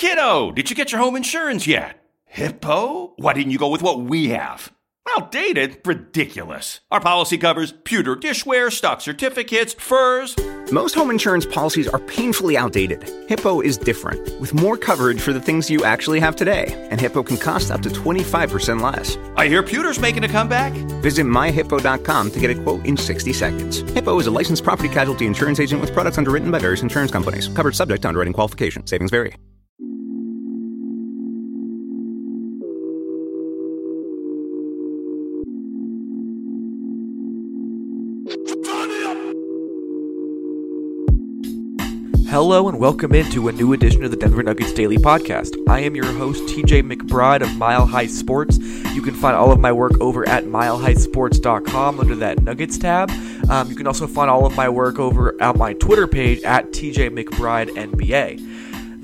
Kiddo, did you get your home insurance yet? Hippo? Why didn't you go with what we have? Outdated? Ridiculous. Our policy covers pewter dishware, stock certificates, furs. Most home insurance policies are painfully outdated. Hippo is different, with more coverage for the things you actually have today, and Hippo can cost up to 25% less. I hear pewter's making a comeback. Visit myhippo.com to get a quote in 60 seconds. Hippo is a licensed property casualty insurance agent with products underwritten by various insurance companies. Covered subject to underwriting qualification. Savings vary. Hello and welcome into a new edition of the Denver Nuggets Daily Podcast. I am your host, TJ McBride of Mile High Sports. You can find all of my work over at milehighsports.com under that Nuggets tab. Um, you can also find all of my work over at my Twitter page at TJ McBride NBA.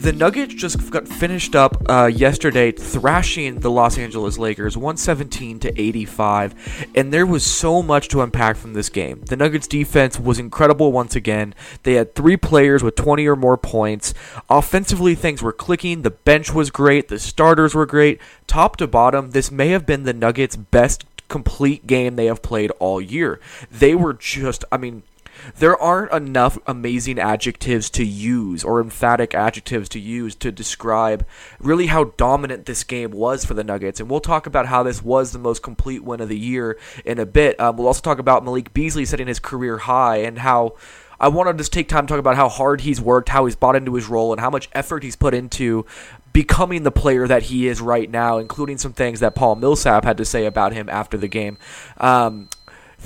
The Nuggets just got finished up uh, yesterday thrashing the Los Angeles Lakers 117 to 85, and there was so much to unpack from this game. The Nuggets defense was incredible once again. They had three players with 20 or more points. Offensively, things were clicking. The bench was great. The starters were great. Top to bottom, this may have been the Nuggets' best complete game they have played all year. They were just, I mean, there aren't enough amazing adjectives to use or emphatic adjectives to use to describe really how dominant this game was for the Nuggets. And we'll talk about how this was the most complete win of the year in a bit. Um, we'll also talk about Malik Beasley setting his career high and how. I want to just take time to talk about how hard he's worked, how he's bought into his role, and how much effort he's put into becoming the player that he is right now, including some things that Paul Millsap had to say about him after the game. Um,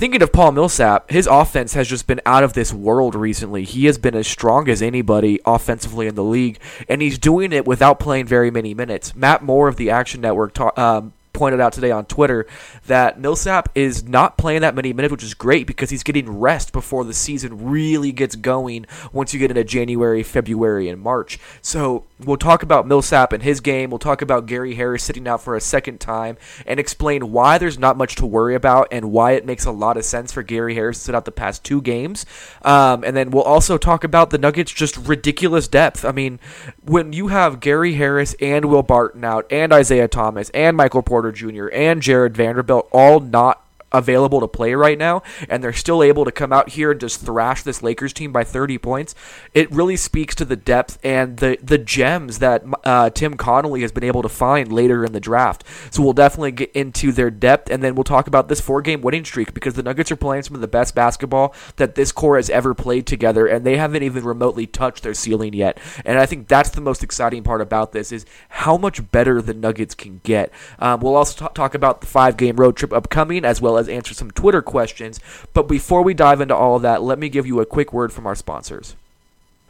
Thinking of Paul Millsap, his offense has just been out of this world recently. He has been as strong as anybody offensively in the league, and he's doing it without playing very many minutes. Matt Moore of the Action Network ta- um, pointed out today on Twitter that Millsap is not playing that many minutes, which is great because he's getting rest before the season really gets going once you get into January, February, and March. So we'll talk about Millsap and his game. We'll talk about Gary Harris sitting out for a second time and explain why there's not much to worry about and why it makes a lot of sense for Gary Harris to sit out the past two games. Um, and then we'll also talk about the Nuggets' just ridiculous depth. I mean, when you have Gary Harris and Will Barton out and Isaiah Thomas and Michael Porter Jr. and Jarred Vanderbilt all not available to play right now, and they're still able to come out here and just thrash this Lakers team by 30 points, it really speaks to the depth and the the gems that uh, Tim Connelly has been able to find later in the draft. So we'll definitely get into their depth, and then we'll talk about this four game winning streak because the Nuggets are playing some of the best basketball that this core has ever played together, and they haven't even remotely touched their ceiling yet. And I think that's the most exciting part about this is how much better the Nuggets can get. Um, we'll also t- talk about the five game road trip upcoming as well as answer some Twitter questions. But before we dive into all of that, let me give you a quick word from our sponsors.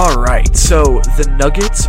All right, so the Nuggets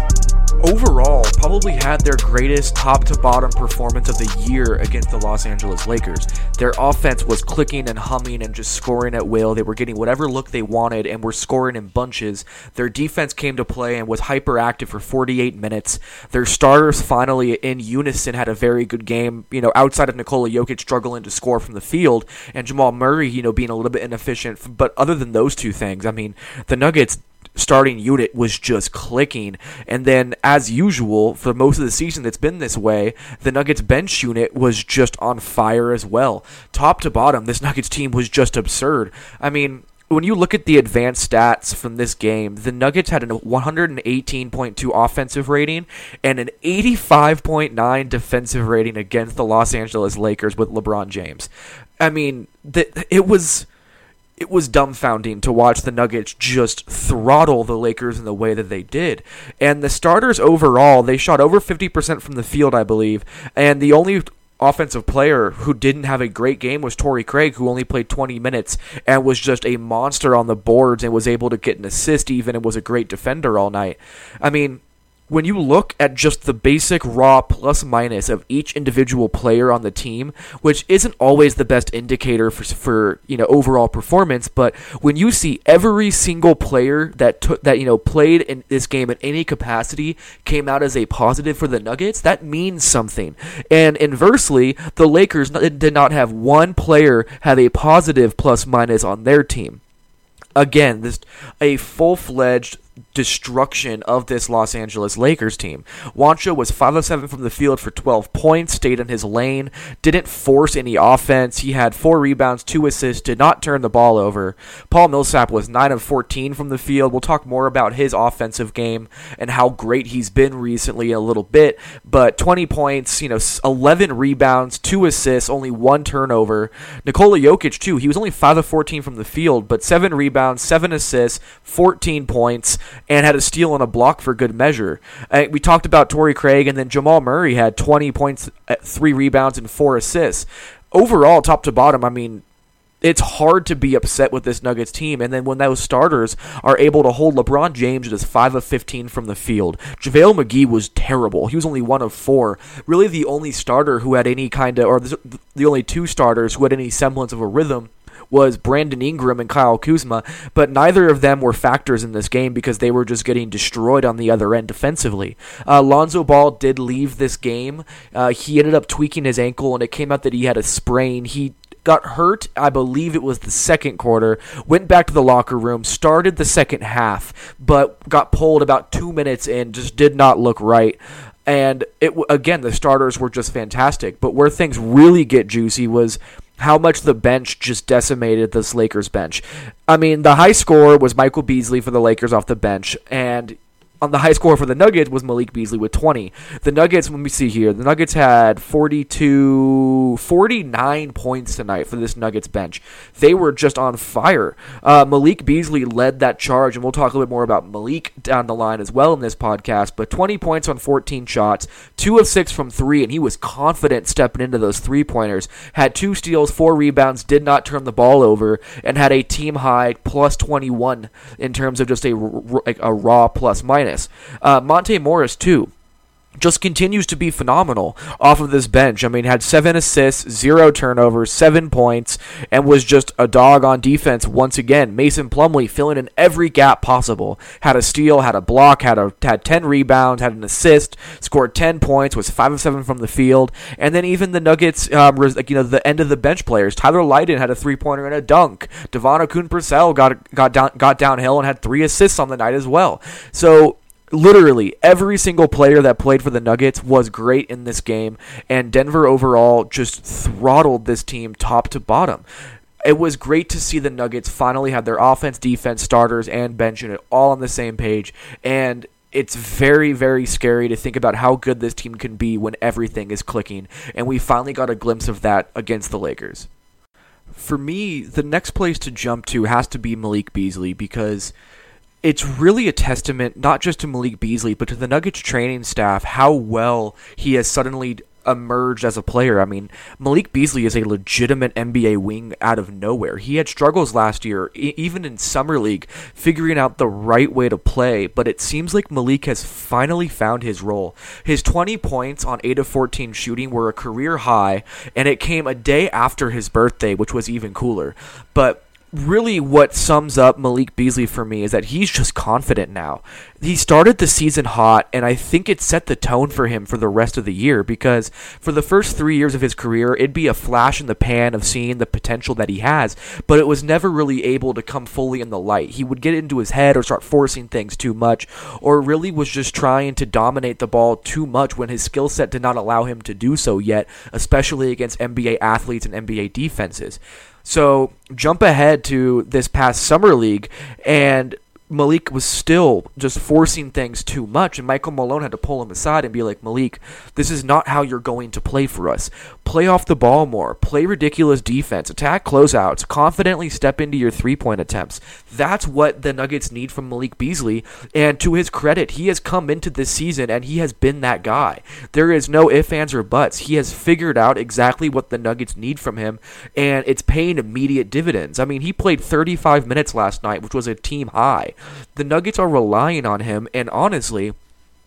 overall probably had their greatest top to bottom performance of the year against the Los Angeles Lakers. Their offense was clicking and humming and just scoring at will. They were getting whatever look they wanted and were scoring in bunches. Their defense came to play and was hyperactive for 48 minutes. Their starters finally in unison had a very good game, you know, outside of Nikola Jokic struggling to score from the field and Jamal Murray, you know, being a little bit inefficient. But other than those two things, I mean, the Nuggets starting unit was just clicking. And then, as usual, for most of the season, it's been this way. The Nuggets bench unit was just on fire as well. Top to bottom, this Nuggets team was just absurd. I mean, when you look at the advanced stats from this game, the Nuggets had a 118.2 offensive rating and an 85.9 defensive rating against the Los Angeles Lakers with LeBron James. I mean, the, it was it was dumbfounding to watch the Nuggets just throttle the Lakers in the way that they did. And the starters overall, they shot over 50% from the field, I believe, and the only offensive player who didn't have a great game was Torrey Craig, who only played 20 minutes and was just a monster on the boards and was able to get an assist even and was a great defender all night. I mean, when you look at just the basic raw plus minus of each individual player on the team, which isn't always the best indicator for, for you know overall performance, but when you see every single player that took that you know played in this game in any capacity came out as a positive for the Nuggets, that means something. And inversely, the Lakers did not have one player have a positive plus minus on their team again, this a full fledged destruction of this Los Angeles Lakers team. Juancho was 5 of 7 from the field for 12 points, stayed in his lane, didn't force any offense. He had 4 rebounds, 2 assists, did not turn the ball over. Paul Millsap was 9 of 14 from the field. We'll talk more about his offensive game and how great he's been recently in a little bit, but 20 points, you know, 11 rebounds, 2 assists, only 1 turnover. Nikola Jokic too, he was only 5 of 14 from the field, but 7 rebounds, 7 assists, 14 points and had a steal and a block for good measure. Uh, we talked about Torrey Craig, and then Jamal Murray had 20 points, uh, three rebounds, and four assists. Overall, top to bottom, I mean, it's hard to be upset with this Nuggets team. And then when those starters are able to hold LeBron James just 5 of 15 from the field, JaVale McGee was terrible. He was only one of four. Really, the only starter who had any kind of, or the only two starters who had any semblance of a rhythm was Brandon Ingram and Kyle Kuzma, but neither of them were factors in this game because they were just getting destroyed on the other end defensively. Uh, Lonzo Ball did leave this game. Uh, he ended up tweaking his ankle, and it came out that he had a sprain. He got hurt, I believe it was the second quarter, went back to the locker room, started the second half, but got pulled about two minutes in, just did not look right. And it again, the starters were just fantastic. But where things really get juicy was how much the bench just decimated this Lakers bench. I mean, the high score was Michael Beasley for the Lakers off the bench, and on the high score for the Nuggets was Malik Beasley with 20. The Nuggets, let me see here, the Nuggets had 42, 49 points tonight for this Nuggets bench. They were just on fire. Uh, Malik Beasley led that charge, and we'll talk a little bit more about Malik down the line as well in this podcast. But 20 points on 14 shots, two of six from three, and he was confident stepping into those three pointers. Had two steals, four rebounds, did not turn the ball over, and had a team high plus 21 in terms of just a, a raw plus minus. Uh, Monte Morris, too just continues to be phenomenal off of this bench. I mean, had seven assists, zero turnovers, seven points, and was just a dog on defense once again. Mason Plumlee filling in every gap possible. Had a steal, had a block, had a had ten rebounds, had an assist, scored ten points, was five of seven from the field, and then even the Nuggets, um, like you know, the end of the bench players. Tyler Lydon had a three pointer and a dunk. DeVaughn Akoon-Purcell got got down got downhill and had three assists on the night as well. So literally every single player that played for the Nuggets was great in this game, and Denver overall just throttled this team top to bottom. It was great to see the Nuggets finally have their offense, defense, starters, and bench unit all on the same page, and it's very, very scary to think about how good this team can be when everything is clicking, and we finally got a glimpse of that against the Lakers. For me, the next place to jump to has to be Malik Beasley because it's really a testament not just to Malik Beasley, but to the Nuggets training staff how well he has suddenly emerged as a player. I mean, Malik Beasley is a legitimate NBA wing out of nowhere. He had struggles last year, e- even in Summer League, figuring out the right way to play, but it seems like Malik has finally found his role. His 20 points on 8 of 14 shooting were a career high, and it came a day after his birthday, which was even cooler. But really what sums up Malik Beasley for me is that he's just confident now. He started the season hot, and I think it set the tone for him for the rest of the year because for the first three years of his career, it'd be a flash in the pan of seeing the potential that he has, but it was never really able to come fully in the light. He would get into his head or start forcing things too much, or really was just trying to dominate the ball too much when his skill set did not allow him to do so yet, especially against NBA athletes and NBA defenses. So jump ahead to this past summer league, and Malik was still just forcing things too much, and Michael Malone had to pull him aside and be like, Malik, this is not how you're going to play for us. Play off the ball more, play ridiculous defense, attack closeouts, confidently step into your three point attempts. That's what the Nuggets need from Malik Beasley, and to his credit, he has come into this season and he has been that guy. There is no ifs, ands, or buts. He has figured out exactly what the Nuggets need from him, and it's paying immediate dividends. I mean, he played 35 minutes last night, which was a team high. The Nuggets are relying on him, and honestly,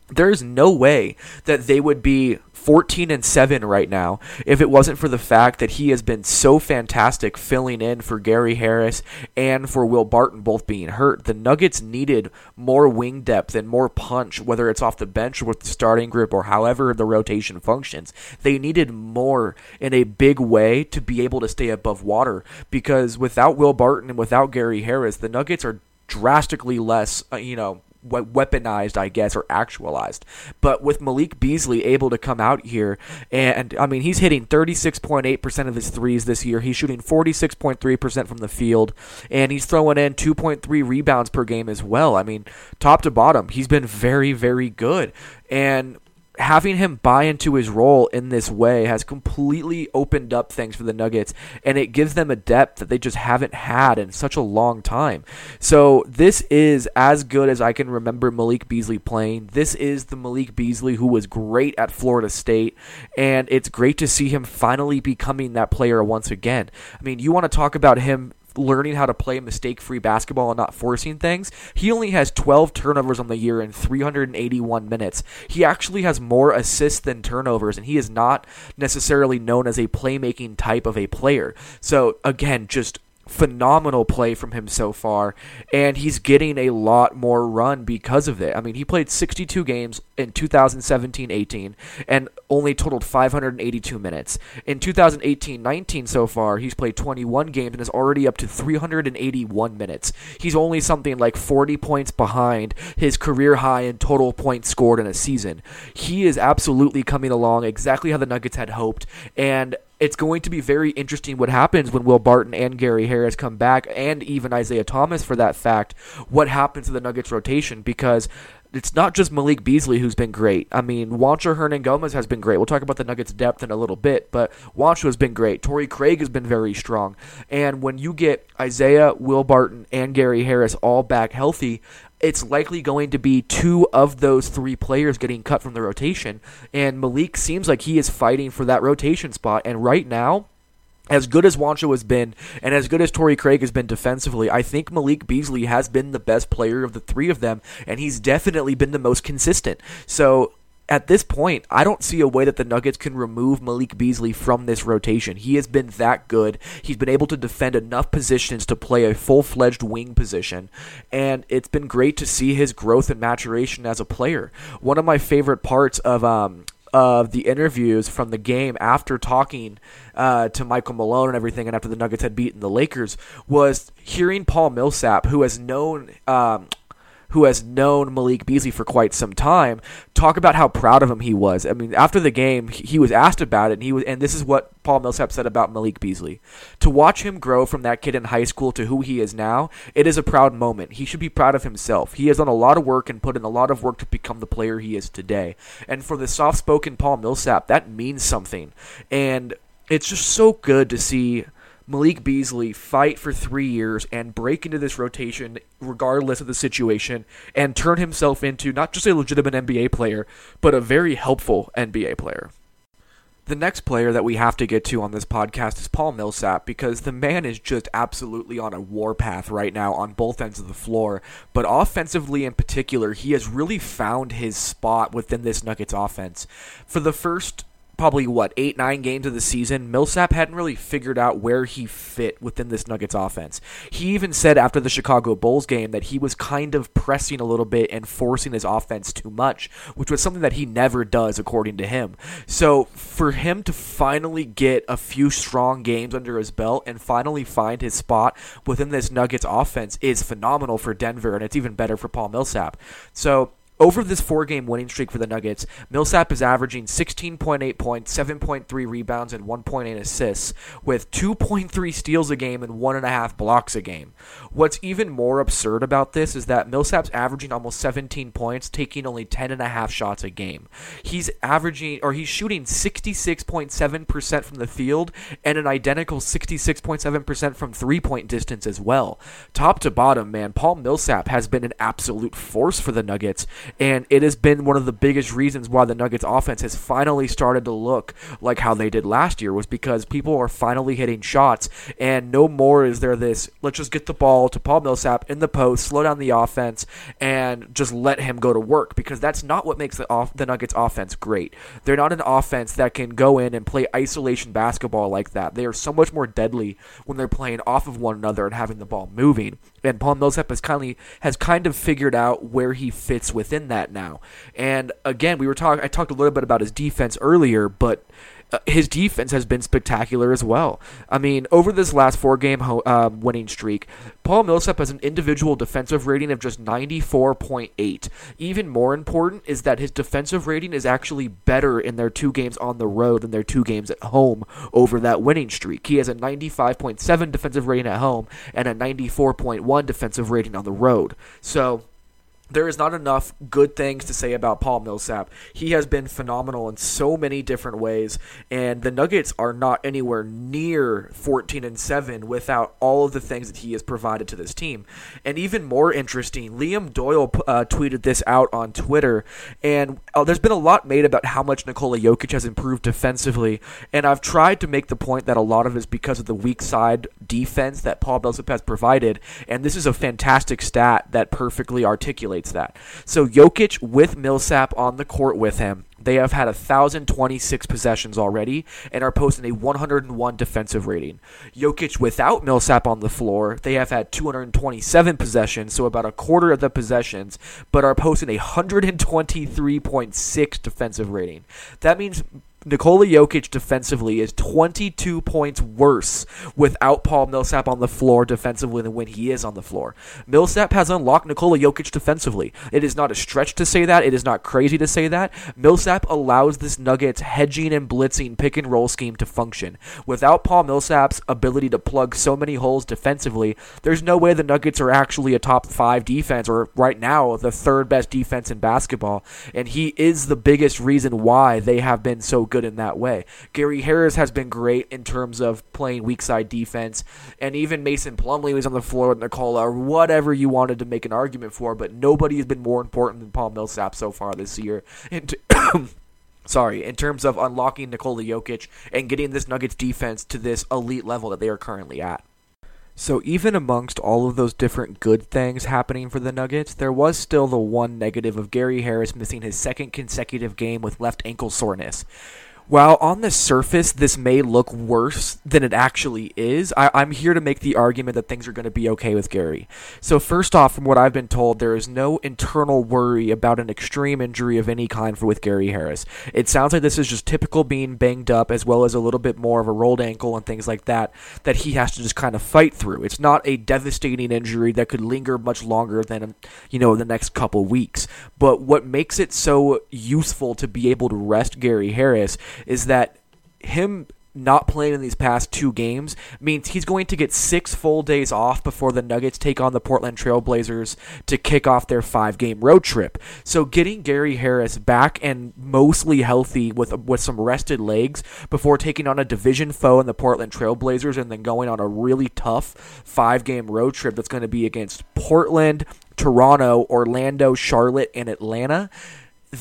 there's no way that they would be 14 and 7 right now if it wasn't for the fact that he has been so fantastic filling in for Gary Harris and for Will Barton both being hurt. The Nuggets needed more wing depth and more punch, whether it's off the bench or with the starting group or however the rotation functions. They needed more in a big way to be able to stay above water because without Will Barton and without Gary Harris, the Nuggets are drastically less, uh, you know, weaponized, I guess, or actualized. But with Malik Beasley able to come out here, and I mean, he's hitting 36.8% of his threes this year. He's shooting 46.3% from the field, and he's throwing in 2.3 rebounds per game as well. I mean, top to bottom, he's been very, very good. And having him buy into his role in this way has completely opened up things for the Nuggets and it gives them a depth that they just haven't had in such a long time. So this is as good as I can remember Malik Beasley playing. This is the Malik Beasley who was great at Florida State and it's great to see him finally becoming that player once again. I mean, you want to talk about him learning how to play mistake free basketball and not forcing things. He only has 12 turnovers on the year in 381 minutes. He actually has more assists than turnovers, and he is not necessarily known as a playmaking type of a player. So, again, just phenomenal play from him so far, and he's getting a lot more run because of it. I mean, he played 62 games in 2017 18 and only totaled 582 minutes. In 2018 19 so far, he's played 21 games and is already up to 381 minutes. He's only something like 40 points behind his career high in total points scored in a season. He is absolutely coming along exactly how the Nuggets had hoped, and it's going to be very interesting what happens when Will Barton and Gary Harris come back, and even Isaiah Thomas for that fact. What happens to the Nuggets rotation because it's not just Malik Beasley who's been great. I mean, Juancho Hernangomez has been great. We'll talk about the Nuggets' depth in a little bit, but Juancho has been great. Torrey Craig has been very strong. And when you get Isaiah, Will Barton, and Gary Harris all back healthy, it's likely going to be two of those three players getting cut from the rotation. And Malik seems like he is fighting for that rotation spot. And right now, as good as Juancho has been, and as good as Torrey Craig has been defensively, I think Malik Beasley has been the best player of the three of them, and he's definitely been the most consistent. So at this point, I don't see a way that the Nuggets can remove Malik Beasley from this rotation. He has been that good. He's been able to defend enough positions to play a full fledged wing position, and it's been great to see his growth and maturation as a player. One of my favorite parts of um, of the interviews from the game after talking uh, to Michael Malone and everything, and after the Nuggets had beaten the Lakers, was hearing Paul Millsap, who has known. Um, who has known Malik Beasley for quite some time, talk about how proud of him he was. I mean, after the game, he was asked about it, and he was, and this is what Paul Millsap said about Malik Beasley. To watch him grow from that kid in high school to who he is now, it is a proud moment. He should be proud of himself. He has done a lot of work and put in a lot of work to become the player he is today. And for the soft-spoken Paul Millsap, that means something. And it's just so good to see Malik Beasley fight for three years and break into this rotation regardless of the situation and turn himself into not just a legitimate NBA player, but a very helpful NBA player. The next player that we have to get to on this podcast is Paul Millsap because the man is just absolutely on a warpath right now on both ends of the floor. But offensively in particular, he has really found his spot within this Nuggets offense. For the first probably what eight nine games of the season millsap hadn't really figured out where he fit within this nuggets offense. He even said after the chicago bulls game that he was kind of pressing a little bit and forcing his offense too much which was something that he never does according to him. So for him to finally get a few strong games under his belt and finally find his spot within this nuggets offense is phenomenal for denver and it's even better for paul millsap. So over this four game winning streak for the Nuggets, Millsap is averaging 16.8 points, 7.3 rebounds, and 1.8 assists, with 2.3 steals a game and 1.5 blocks a game. What's even more absurd about this is that Millsap's averaging almost 17 points, taking only 10.5 shots a game. He's averaging, or he's shooting 66.7% from the field and an identical 66.7% from three point distance as well. Top to bottom, man, Paul Millsap has been an absolute force for the Nuggets and it has been one of the biggest reasons why the Nuggets offense has finally started to look like how they did last year was because people are finally hitting shots and no more is there this let's just get the ball to Paul Millsap in the post, slow down the offense and just let him go to work because that's not what makes the off the Nuggets offense great. They're not an offense that can go in and play isolation basketball like that. They are so much more deadly when they're playing off of one another and having the ball moving and Paul Millsap has kindly has kind of figured out where he fits within that now. And again, we were talking. I talked a little bit about his defense earlier, but his defense has been spectacular as well. I mean, over this last four game uh, winning streak, Paul Millsap has an individual defensive rating of just 94.8. Even more important is that his defensive rating is actually better in their two games on the road than their two games at home over that winning streak. He has a 95.7 defensive rating at home and a 94.1 defensive rating on the road. So, there is not enough good things to say about Paul Millsap. He has been phenomenal in so many different ways, and the Nuggets are not anywhere near 14 and 7 without all of the things that he has provided to this team. And even more interesting, Liam Doyle uh, tweeted this out on Twitter, and uh, there's been a lot made about how much Nikola Jokic has improved defensively, and I've tried to make the point that a lot of it is because of the weak side defense that Paul Millsap has provided, and this is a fantastic stat that perfectly articulates that. So Jokic with Millsap on the court with him, they have had 1,026 possessions already and are posting a 101 defensive rating. Jokic without Millsap on the floor, they have had 227 possessions, so about a quarter of the possessions, but are posting a 123.6 defensive rating. That means Nikola Jokic defensively is 22 points worse without Paul Millsap on the floor defensively than when he is on the floor. Millsap has unlocked Nikola Jokic defensively. It is not a stretch to say that. It is not crazy to say that. Millsap allows this Nuggets hedging and blitzing pick and roll scheme to function. Without Paul Millsap's ability to plug so many holes defensively, there's no way the Nuggets are actually a top five defense or right now the third best defense in basketball. And he is the biggest reason why they have been so good in that way. Gary Harris has been great in terms of playing weak side defense, and even Mason Plumlee was on the floor with Nikola, or whatever you wanted to make an argument for, but nobody has been more important than Paul Millsap so far this year. And sorry, in terms of unlocking Nikola Jokic and getting this Nuggets defense to this elite level that they are currently at. So even amongst all of those different good things happening for the Nuggets, there was still the one negative of Gary Harris missing his second consecutive game with left ankle soreness. While on the surface this may look worse than it actually is, I, am here to make the argument that things are going to be okay with Gary. So, first off, from what I've been told, there is no internal worry about an extreme injury of any kind for with Gary Harris. It sounds like this is just typical being banged up, as well as a little bit more of a rolled ankle and things like that, that he has to just kind of fight through. It's not a devastating injury that could linger much longer than, you know, the next couple weeks. But what makes it so useful to be able to rest Gary Harris is that him not playing in these past two games means he's going to get six full days off before the Nuggets take on the Portland Trailblazers to kick off their five game road trip. So getting Gary Harris back and mostly healthy with with some rested legs before taking on a division foe in the Portland Trailblazers and then going on a really tough five game road trip that's going to be against Portland, Toronto, Orlando, Charlotte, and Atlanta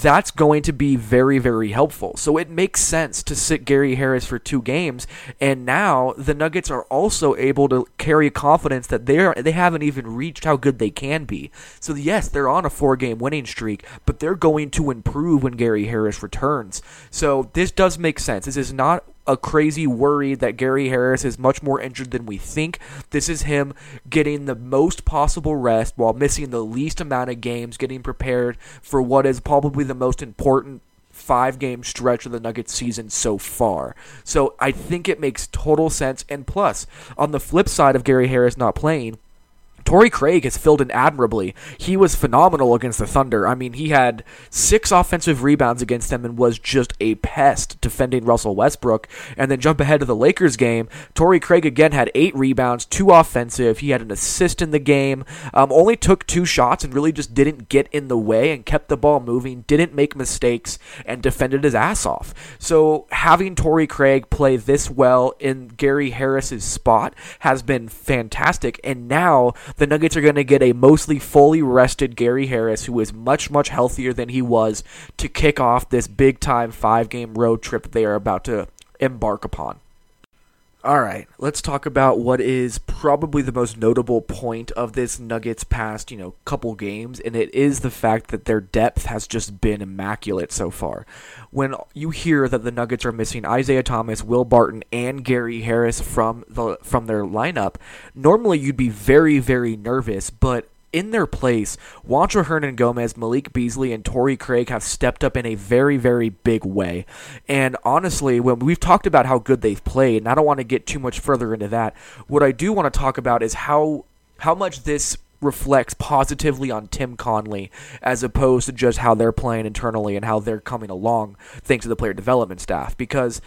that's going to be very, very helpful. So it makes sense to sit Gary Harris for two games, and now the Nuggets are also able to carry confidence that they're they haven't even reached how good they can be. So yes, they're on a four-game winning streak, but they're going to improve when Gary Harris returns. So this does make sense. This is not a crazy worry that Gary Harris is much more injured than we think. This is him getting the most possible rest while missing the least amount of games, getting prepared for what is probably the most important five game stretch of the Nuggets season so far. So I think it makes total sense. And plus, on the flip side of Gary Harris not playing, Torrey Craig has filled in admirably. He was phenomenal against the Thunder. I mean, he had six offensive rebounds against them and was just a pest defending Russell Westbrook. And then jump ahead to the Lakers game. Torrey Craig again had eight rebounds, two offensive. He had an assist in the game. Um, only took two shots and really just didn't get in the way and kept the ball moving. Didn't make mistakes and defended his ass off. So having Torrey Craig play this well in Gary Harris's spot has been fantastic. And now the Nuggets are going to get a mostly fully rested Gary Harris, who is much, much healthier than he was, to kick off this big time five game road trip they are about to embark upon. All right, let's talk about what is probably the most notable point of this Nuggets past, you know, couple games, and it is the fact that their depth has just been immaculate so far. When you hear that the Nuggets are missing Isaiah Thomas, Will Barton, and Gary Harris from the from their lineup, normally you'd be very, very nervous, but in their place, Juancho Hernangomez, Malik Beasley, and Torrey Craig have stepped up in a very, very big way. And honestly, when we've talked about how good they've played, and I don't want to get too much further into that, what I do want to talk about is how how much this reflects positively on Tim Connelly as opposed to just how they're playing internally and how they're coming along thanks to the player development staff. Because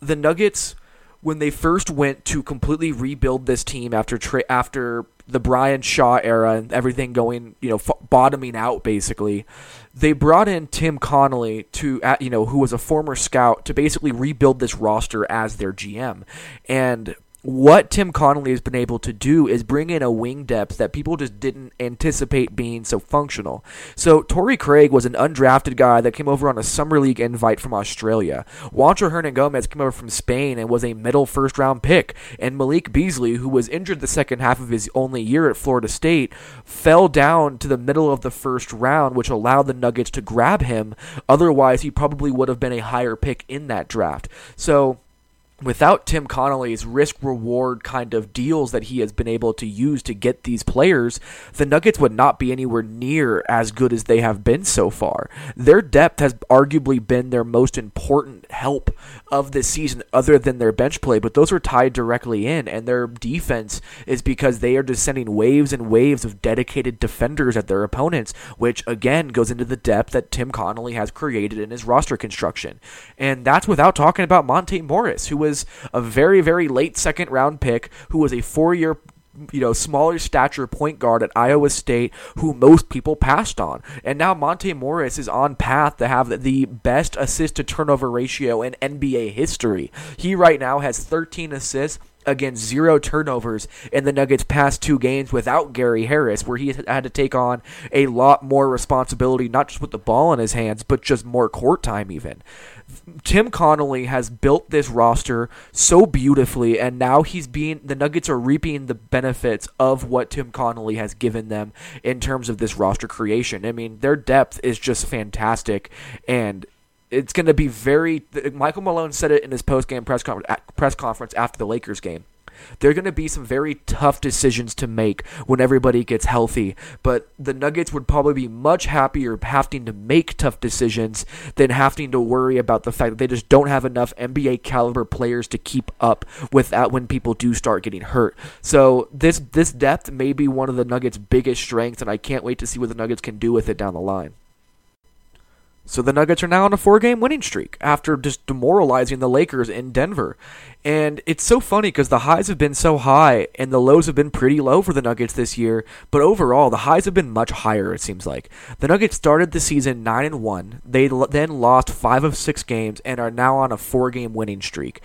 the Nuggets when they first went to completely rebuild this team after tra- after the Brian Shaw era and everything going, you know, f- bottoming out basically, they brought in Tim Connelly to, you know, who was a former scout to basically rebuild this roster as their GM. And what Tim Connelly has been able to do is bring in a wing depth that people just didn't anticipate being so functional. So Torrey Craig was an undrafted guy that came over on a summer league invite from Australia. Juancho Hernangomez came over from Spain and was a middle first round pick. And Malik Beasley, who was injured the second half of his only year at Florida State, fell down to the middle of the first round, which allowed the Nuggets to grab him. Otherwise, he probably would have been a higher pick in that draft. So without Tim Connelly's risk reward kind of deals that he has been able to use to get these players, the Nuggets would not be anywhere near as good as they have been so far. Their depth has arguably been their most important help of this season, other than their bench play, but those are tied directly in, and their defense is because they are just sending waves and waves of dedicated defenders at their opponents, which again goes into the depth that Tim Connelly has created in his roster construction. And that's without talking about Monte Morris, who was a very, very late second round pick who was a four year you know, smaller stature point guard at Iowa State who most people passed on. And now Monte Morris is on path to have the best assist to turnover ratio in NBA history. He right now has 13 assists against zero turnovers in the Nuggets' past two games without Gary Harris, where he had to take on a lot more responsibility, not just with the ball in his hands, but just more court time, even. Tim Connelly has built this roster so beautifully, and now he's being the Nuggets are reaping the benefits of what Tim Connelly has given them in terms of this roster creation. I mean, their depth is just fantastic, and it's going to be very. Michael Malone said it in his post game press, con- press conference after the Lakers game there are going to be some very tough decisions to make when everybody gets healthy, but the Nuggets would probably be much happier having to make tough decisions than having to worry about the fact that they just don't have enough NBA caliber players to keep up with that when people do start getting hurt. So this this depth may be one of the Nuggets' biggest strengths, and I can't wait to see what the Nuggets can do with it down the line. So the Nuggets are now on a four game winning streak after just demoralizing the Lakers in Denver. And it's so funny because the highs have been so high and the lows have been pretty low for the Nuggets this year, but overall the highs have been much higher it seems like. The Nuggets started the season 9 and 1. They then lost 5 of 6 games and are now on a 4 game winning streak.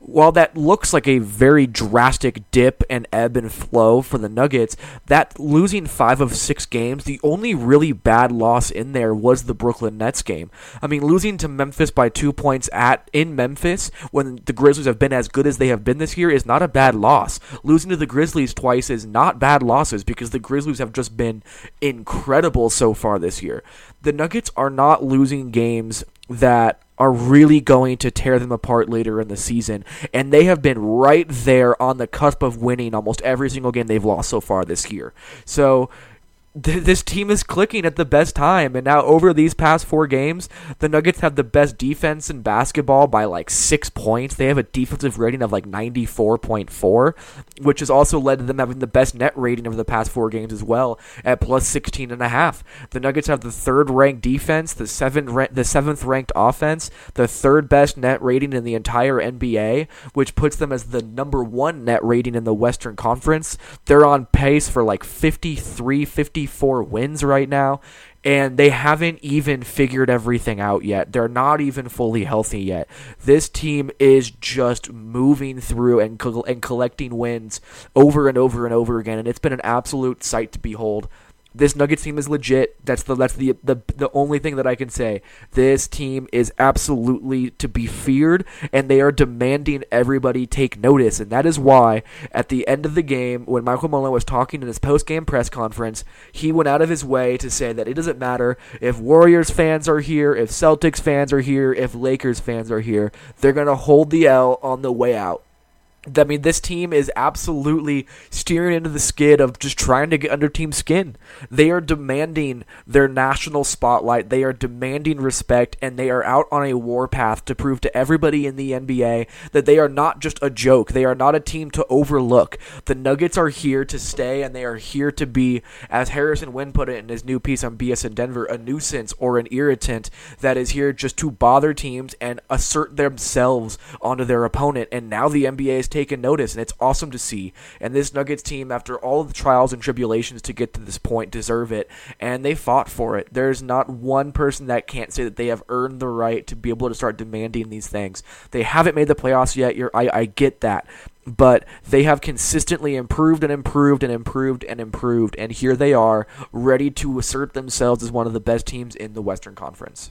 While that looks like a very drastic dip and ebb and flow for the Nuggets, that losing five of six games, the only really bad loss in there was the Brooklyn Nets game. I mean, losing to Memphis by two points at in Memphis when the Grizzlies have been as good as they have been this year is not a bad loss. Losing to the Grizzlies twice is not bad losses because the Grizzlies have just been incredible so far this year. The Nuggets are not losing games that are really going to tear them apart later in the season. And they have been right there on the cusp of winning almost every single game they've lost so far this year. So th- this team is clicking at the best time. And now, over these past four games, the Nuggets have the best defense in basketball by like six points. They have a defensive rating of like 94.4, which has also led to them having the best net rating over the past four games as well at plus 16 and a half. The Nuggets have the third ranked defense, the seventh ra- the seventh ranked offense, the third best net rating in the entire NBA, which puts them as the number one net rating in the Western Conference. They're on pace for like 53, 54 wins right now and they haven't even figured everything out yet. They're not even fully healthy yet. This team is just moving through and co- and collecting wins over and over and over again, and it's been an absolute sight to behold this Nuggets team is legit. That's the that's the, the the only thing that I can say. This team is absolutely to be feared, and they are demanding everybody take notice. And that is why at the end of the game, when Michael Malone was talking in his post game press conference, he went out of his way to say that it doesn't matter if Warriors fans are here, if Celtics fans are here, if Lakers fans are here, they're gonna hold the L on the way out. I mean, this team is absolutely steering into the skid of just trying to get under team skin. They are demanding their national spotlight. They are demanding respect, and they are out on a warpath to prove to everybody in the NBA that they are not just a joke. They are not a team to overlook. The Nuggets are here to stay, and they are here to be, as Harrison Wind put it in his new piece on BSN Denver, a nuisance or an irritant that is here just to bother teams and assert themselves onto their opponent. And now the NBA is taken notice, and it's awesome to see. And this Nuggets team, after all of the trials and tribulations to get to this point, deserve it, and they fought for it. There's not one person that can't say that they have earned the right to be able to start demanding these things. They haven't made the playoffs yet. You're, I, I get that but they have consistently improved and improved and improved and improved, and here they are, ready to assert themselves as one of the best teams in the Western Conference.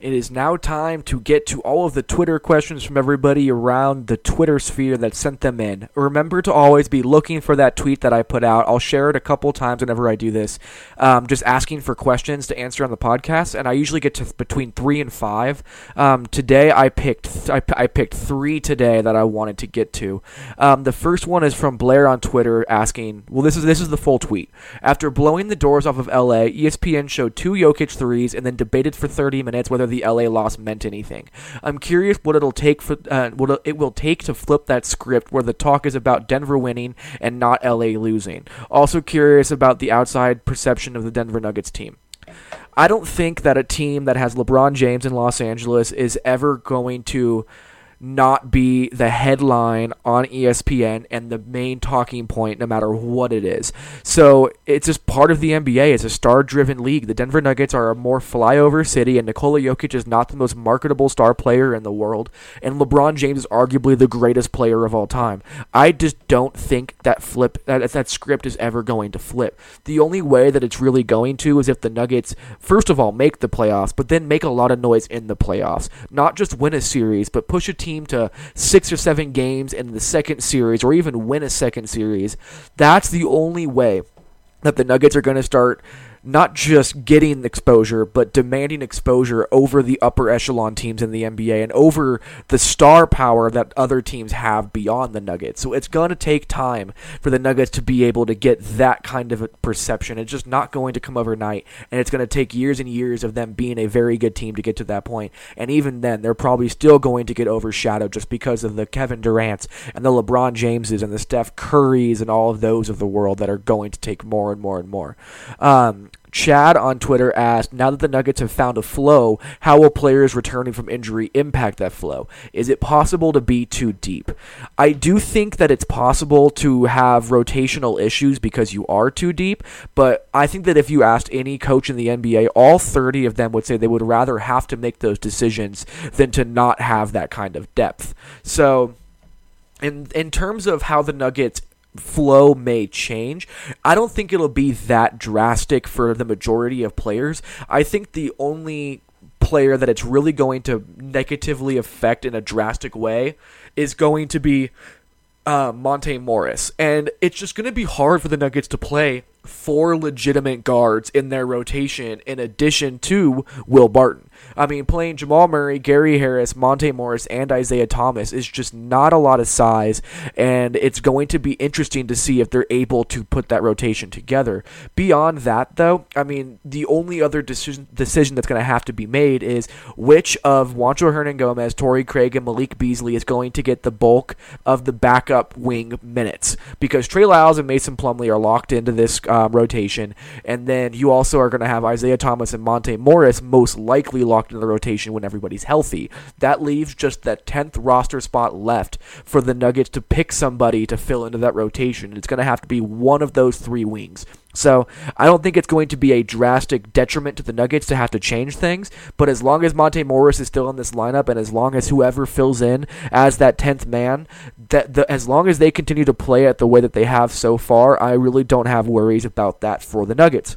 It is now time to get to all of the Twitter questions from everybody around the Twitter sphere that sent them in. Remember to always be looking for that tweet that I put out. I'll share it a couple times whenever I do this, um, just asking for questions to answer on the podcast, and I usually get to between three and five. Um, today I picked th- I, p- I picked three today that I wanted to get to. Um, the first one is from Blair on Twitter asking, well, this is this is the full tweet. After blowing the doors off of LA, ESPN showed two Jokic threes and then debated for 30 minutes whether the LA loss meant anything. I'm curious what it'll take for uh, what it will take to flip that script where the talk is about Denver winning and not LA losing. Also curious about the outside perception of the Denver Nuggets team. I don't think that a team that has LeBron James in Los Angeles is ever going to not be the headline on ESPN and the main talking point no matter what it is. So it's just part of the NBA. It's a star driven league. The Denver Nuggets are a more flyover city, and Nikola Jokic is not the most marketable star player in the world. And LeBron James is arguably the greatest player of all time. I just don't think that flip that that script is ever going to flip. The only way that it's really going to is if the Nuggets first of all make the playoffs, but then make a lot of noise in the playoffs. Not just win a series, but push a team to six or seven games in the second series or even win a second series. That's the only way that the Nuggets are going to start not just getting exposure, but demanding exposure over the upper echelon teams in the NBA and over the star power that other teams have beyond the Nuggets. So it's going to take time for the Nuggets to be able to get that kind of a perception. It's just not going to come overnight, and it's going to take years and years of them being a very good team to get to that point. And even then, they're probably still going to get overshadowed just because of the Kevin Durant's and the LeBron Jameses and the Steph Currys and all of those of the world that are going to take more and more and more. Um, Chad on Twitter asked, now that the Nuggets have found a flow, how will players returning from injury impact that flow? Is it possible to be too deep? I do think that it's possible to have rotational issues because you are too deep, but I think that if you asked any coach in the NBA, all 30 of them would say they would rather have to make those decisions than to not have that kind of depth. So in in terms of how the Nuggets flow may change. I don't think it'll be that drastic for the majority of players. I think the only player that it's really going to negatively affect in a drastic way is going to be uh, Monte Morris. And it's just going to be hard for the Nuggets to play four legitimate guards in their rotation in addition to Will Barton. I mean, playing Jamal Murray, Gary Harris, Monte Morris, and Isaiah Thomas is just not a lot of size, and it's going to be interesting to see if they're able to put that rotation together. Beyond that, though, I mean, the only other decision decision that's going to have to be made is which of Juancho Hernangomez, Torrey Craig, and Malik Beasley is going to get the bulk of the backup wing minutes because Trey Lyles and Mason Plumlee are locked into this um, rotation, and then you also are going to have Isaiah Thomas and Monte Morris most likely locked into the rotation when everybody's healthy. That leaves just that 10th roster spot left for the Nuggets to pick somebody to fill into that rotation. It's going to have to be one of those three wings. So I don't think it's going to be a drastic detriment to the Nuggets to have to change things. But as long as Monte Morris is still in this lineup, and as long as whoever fills in as that tenth man, that the, as long as they continue to play it the way that they have so far, I really don't have worries about that for the Nuggets.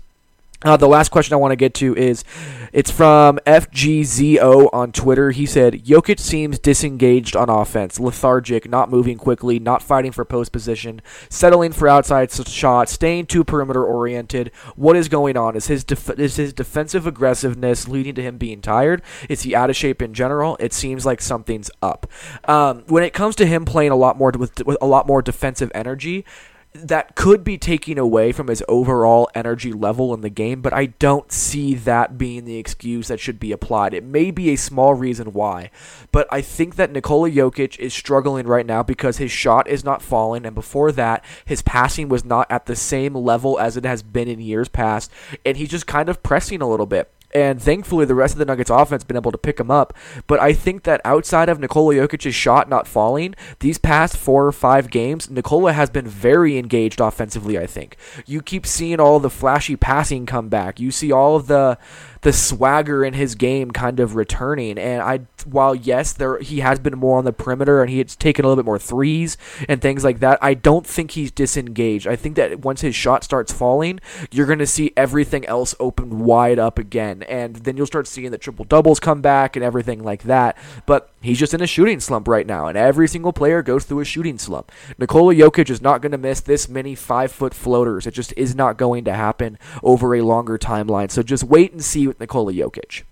Uh, the last question I want to get to is it's from FGZO on Twitter. He said, Jokic seems disengaged on offense, lethargic, not moving quickly, not fighting for post position, settling for outside shots, staying too perimeter oriented. What is going on? Is his, def- is his defensive aggressiveness leading to him being tired? Is he out of shape in general? It seems like something's up. Um, when it comes to him playing a lot more with, with a lot more defensive energy, that could be taking away from his overall energy level in the game, but I don't see that being the excuse that should be applied. It may be a small reason why, but I think that Nikola Jokic is struggling right now because his shot is not falling, and before that, his passing was not at the same level as it has been in years past, and he's just kind of pressing a little bit and thankfully the rest of the Nuggets offense been able to pick him up. But I think that outside of Nikola Jokic's shot not falling, these past four or five games, Nikola has been very engaged offensively. I think you keep seeing all the flashy passing come back. You see all of the the swagger in his game kind of returning. And I, while yes, there he has been more on the perimeter and he has taken a little bit more threes and things like that. I don't think he's disengaged. I think that once his shot starts falling, you're going to see everything else open wide up again, and then you'll start seeing the triple doubles come back and everything like that. But he's just in a shooting slump right now, and every single player goes through a shooting slump. Nikola Jokic is not going to miss this many five foot floaters. It just is not going to happen over a longer timeline. So just wait and see with Nikola Jokic.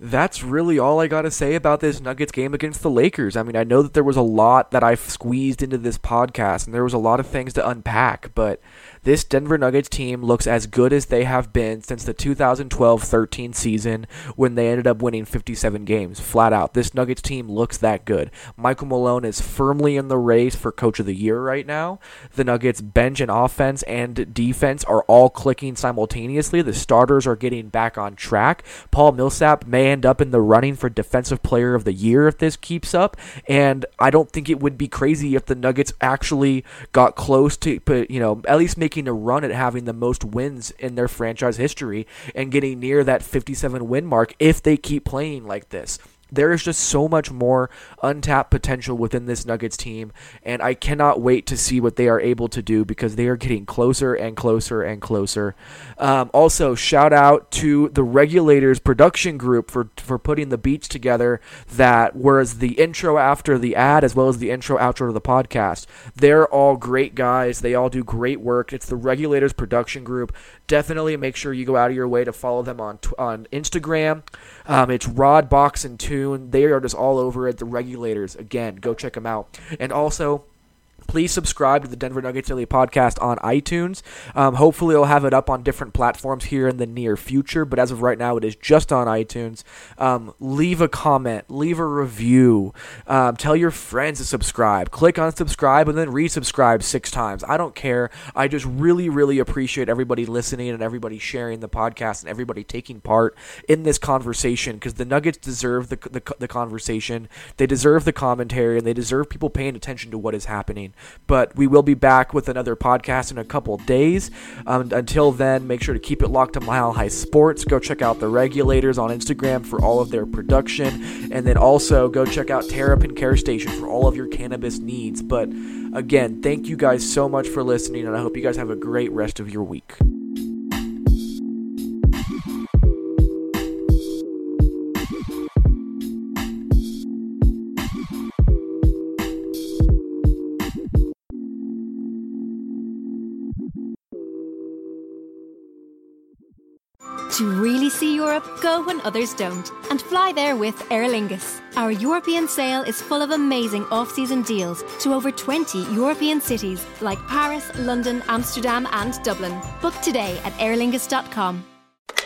That's really all I got to say about this Nuggets game against the Lakers. I mean, I know that there was a lot that I've squeezed into this podcast, and there was a lot of things to unpack, but this Denver Nuggets team looks as good as they have been since the 2012-13 season when they ended up winning 57 games. Flat out, this Nuggets team looks that good. Michael Malone is firmly in the race for coach of the year right now. The Nuggets bench and offense and defense are all clicking simultaneously. The starters are getting back on track. Paul Millsap may end up in the running for defensive player of the year if this keeps up, and I don't think it would be crazy if the Nuggets actually got close to you know, at least make making a run at having the most wins in their franchise history and getting near that 57 win mark if they keep playing like this there is just so much more untapped potential within this Nuggets team, and I cannot wait to see what they are able to do because they are getting closer and closer and closer. Um, also, shout out to the Regulators production group for for putting the beats together. That was the intro after the ad as well as the intro outro to the podcast. They're all great guys. They all do great work. It's the Regulators production group. Definitely make sure you go out of your way to follow them on on Instagram. Um, it's Rod Box and Tune. They are just all over it. The regulators. Again, go check them out. And also, Please subscribe to the Denver Nuggets Daily Podcast on iTunes. Um, hopefully, I'll have it up on different platforms here in the near future, but as of right now, it is just on iTunes. Um, leave a comment, leave a review, um, tell your friends to subscribe. Click on subscribe and then resubscribe six times. I don't care. I just really, really appreciate everybody listening and everybody sharing the podcast and everybody taking part in this conversation because the Nuggets deserve the, the, the conversation. They deserve the commentary and they deserve people paying attention to what is happening. But we will be back with another podcast in a couple days. Um, until then, make sure to keep it locked to Mile High Sports. Go check out the regulators on Instagram for all of their production. And then also go check out Terrapin Care Station for all of your cannabis needs. But again, thank you guys so much for listening, and I hope you guys have a great rest of your week. Go when others don't, and fly there with Aer Lingus. Our European sale is full of amazing off season deals to over 20 European cities like Paris, London, Amsterdam, and Dublin. Book today at aerlingus.com.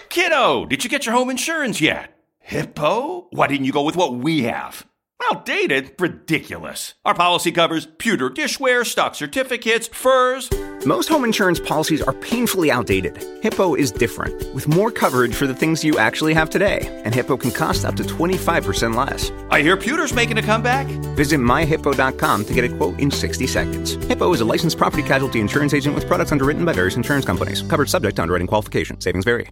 Kiddo, did you get your home insurance yet? Hippo? Why didn't you go with what we have? Outdated? Ridiculous. Our policy covers pewter dishware, stock certificates, furs. Most home insurance policies are painfully outdated. Hippo is different, with more coverage for the things you actually have today, and Hippo can cost up to 25% less. I hear pewter's making a comeback. Visit myhippo.com to get a quote in 60 seconds. Hippo is a licensed property casualty insurance agent with products underwritten by various insurance companies. Covered subject to underwriting qualification. Savings vary.